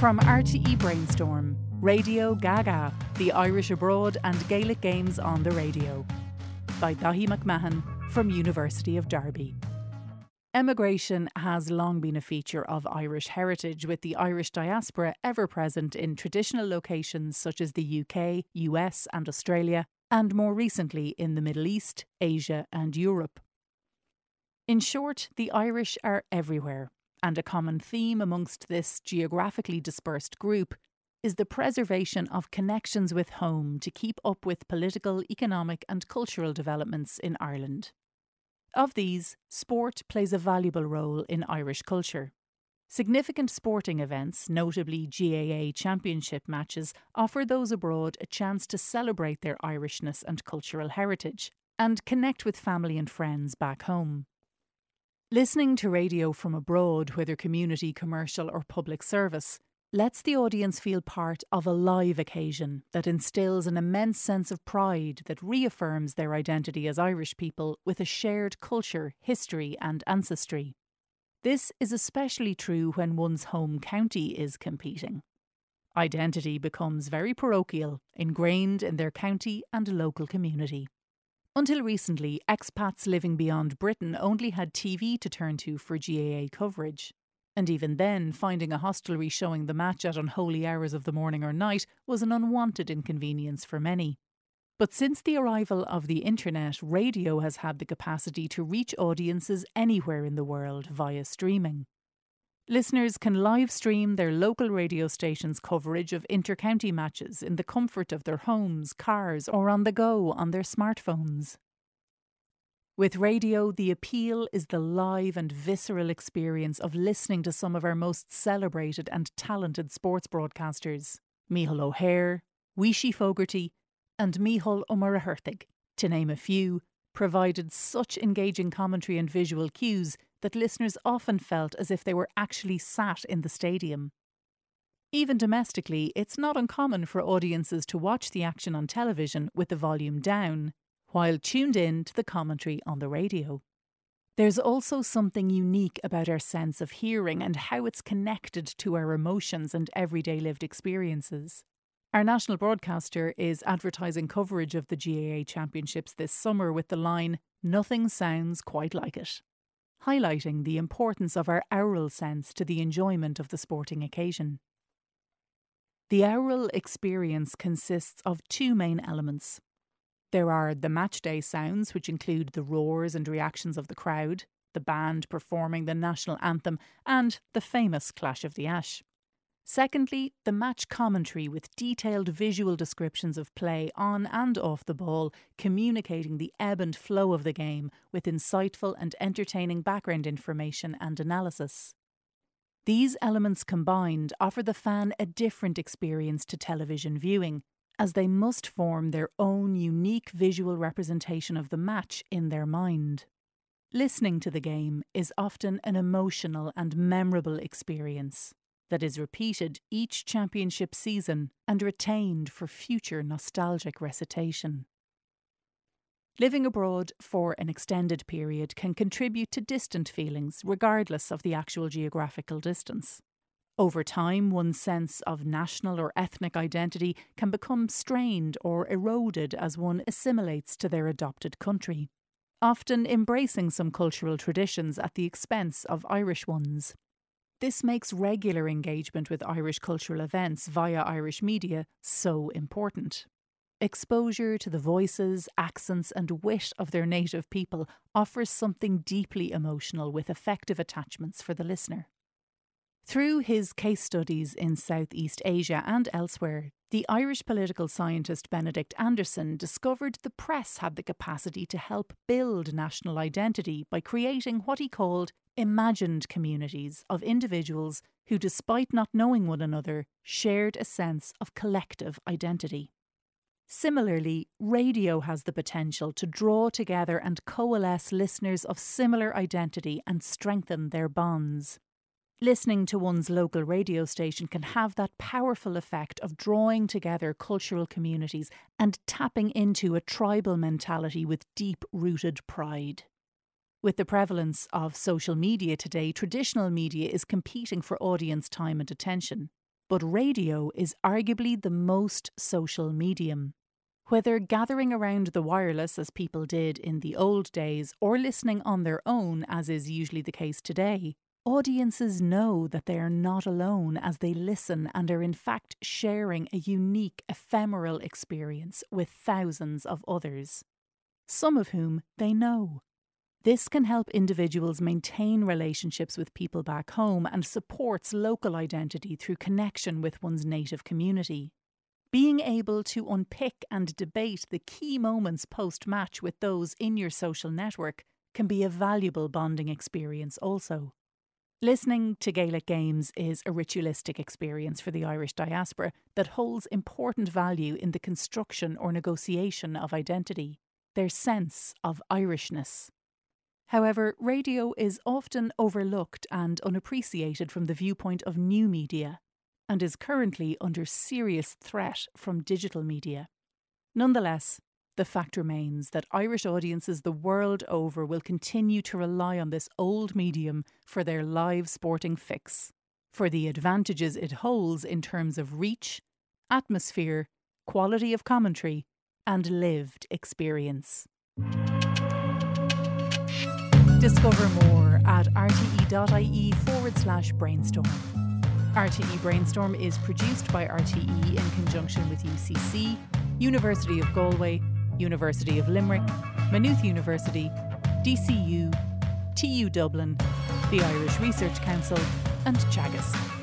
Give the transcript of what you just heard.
From RTE Brainstorm, Radio GAA GAA, The Irish Abroad and Gaelic Games on the Radio. By Daithí McMahon from University of Derby. Emigration has long been a feature of Irish heritage, with the Irish diaspora ever present in traditional locations such as the UK, US, and Australia, and more recently in the Middle East, Asia, and Europe. In short, the Irish are everywhere, and a common theme amongst this geographically dispersed group is the preservation of connections with home to keep up with political, economic, and cultural developments in Ireland. Of these, sport plays a valuable role in Irish culture. Significant sporting events, notably GAA championship matches, offer those abroad a chance to celebrate their Irishness and cultural heritage and connect with family and friends back home. Listening to radio from abroad, whether community, commercial, or public service, lets the audience feel part of a live occasion that instills an immense sense of pride that reaffirms their identity as Irish people with a shared culture, history, and ancestry. This is especially true when one's home county is competing. Identity becomes very parochial, ingrained in their county and local community. Until recently, expats living beyond Britain only had TV to turn to for GAA coverage. And even then, finding a hostelry showing the match at unholy hours of the morning or night was an unwanted inconvenience for many. But since the arrival of the internet, radio has had the capacity to reach audiences anywhere in the world via streaming. Listeners can live stream their local radio station's coverage of inter-county matches in the comfort of their homes, cars, or on the go on their smartphones. With radio, the appeal is the live and visceral experience of listening to some of our most celebrated and talented sports broadcasters Micheál O'Hehir, Weeshie Fogarty, and Micheál Ó Muircheartaigh to name a few, provided such engaging commentary and visual cues that listeners often felt as if they were actually sat in the stadium. Even domestically, it's not uncommon for audiences to watch the action on television with the volume down, while tuned in to the commentary on the radio. There's also something unique about our sense of hearing and how it's connected to our emotions and everyday lived experiences. Our national broadcaster is advertising coverage of the GAA Championships this summer with the line, Nothing sounds quite like it, highlighting the importance of our aural sense to the enjoyment of the sporting occasion. The aural experience consists of two main elements. There are the matchday sounds, which include the roars and reactions of the crowd, the band performing the national anthem, and the famous Clash of the Ash. Secondly, the match commentary with detailed visual descriptions of play on and off the ball, communicating the ebb and flow of the game with insightful and entertaining background information and analysis. These elements combined offer the fan a different experience to television viewing, as they must form their own unique visual representation of the match in their mind. Listening to the game is often an emotional and memorable experience that is repeated each championship season and retained for future nostalgic recitation. Living abroad for an extended period can contribute to distant feelings, regardless of the actual geographical distance. Over time, one's sense of national or ethnic identity can become strained or eroded as one assimilates to their adopted country, often embracing some cultural traditions at the expense of Irish ones. This makes regular engagement with Irish cultural events via Irish media so important. Exposure to the voices, accents, and wit of their native people offers something deeply emotional with effective attachments for the listener. Through his case studies in Southeast Asia and elsewhere, the Irish political scientist Benedict Anderson discovered the press had the capacity to help build national identity by creating what he called imagined communities of individuals who, despite not knowing one another, shared a sense of collective identity. Similarly, radio has the potential to draw together and coalesce listeners of similar identity and strengthen their bonds. Listening to one's local radio station can have that powerful effect of drawing together cultural communities and tapping into a tribal mentality with deep rooted pride. With the prevalence of social media today, traditional media is competing for audience time and attention. But radio is arguably the most social medium. Whether gathering around the wireless as people did in the old days or listening on their own as is usually the case today, audiences know that they are not alone as they listen and are in fact sharing a unique ephemeral experience with thousands of others, some of whom they know. This can help individuals maintain relationships with people back home and supports local identity through connection with one's native community. Being able to unpick and debate the key moments post match with those in your social network can be a valuable bonding experience, also. Listening to Gaelic games is a ritualistic experience for the Irish diaspora that holds important value in the construction or negotiation of identity, their sense of Irishness. However, radio is often overlooked and unappreciated from the viewpoint of new media, and is currently under serious threat from digital media. Nonetheless, the fact remains that Irish audiences the world over will continue to rely on this old medium for their live sporting fix, for the advantages it holds in terms of reach, atmosphere, quality of commentary, and lived experience. Discover more at rte.ie forward slash brainstorm. RTE Brainstorm is produced by RTE in conjunction with UCC, University of Galway, University of Limerick, Maynooth University, DCU, TU Dublin, the Irish Research Council, and Teagasc.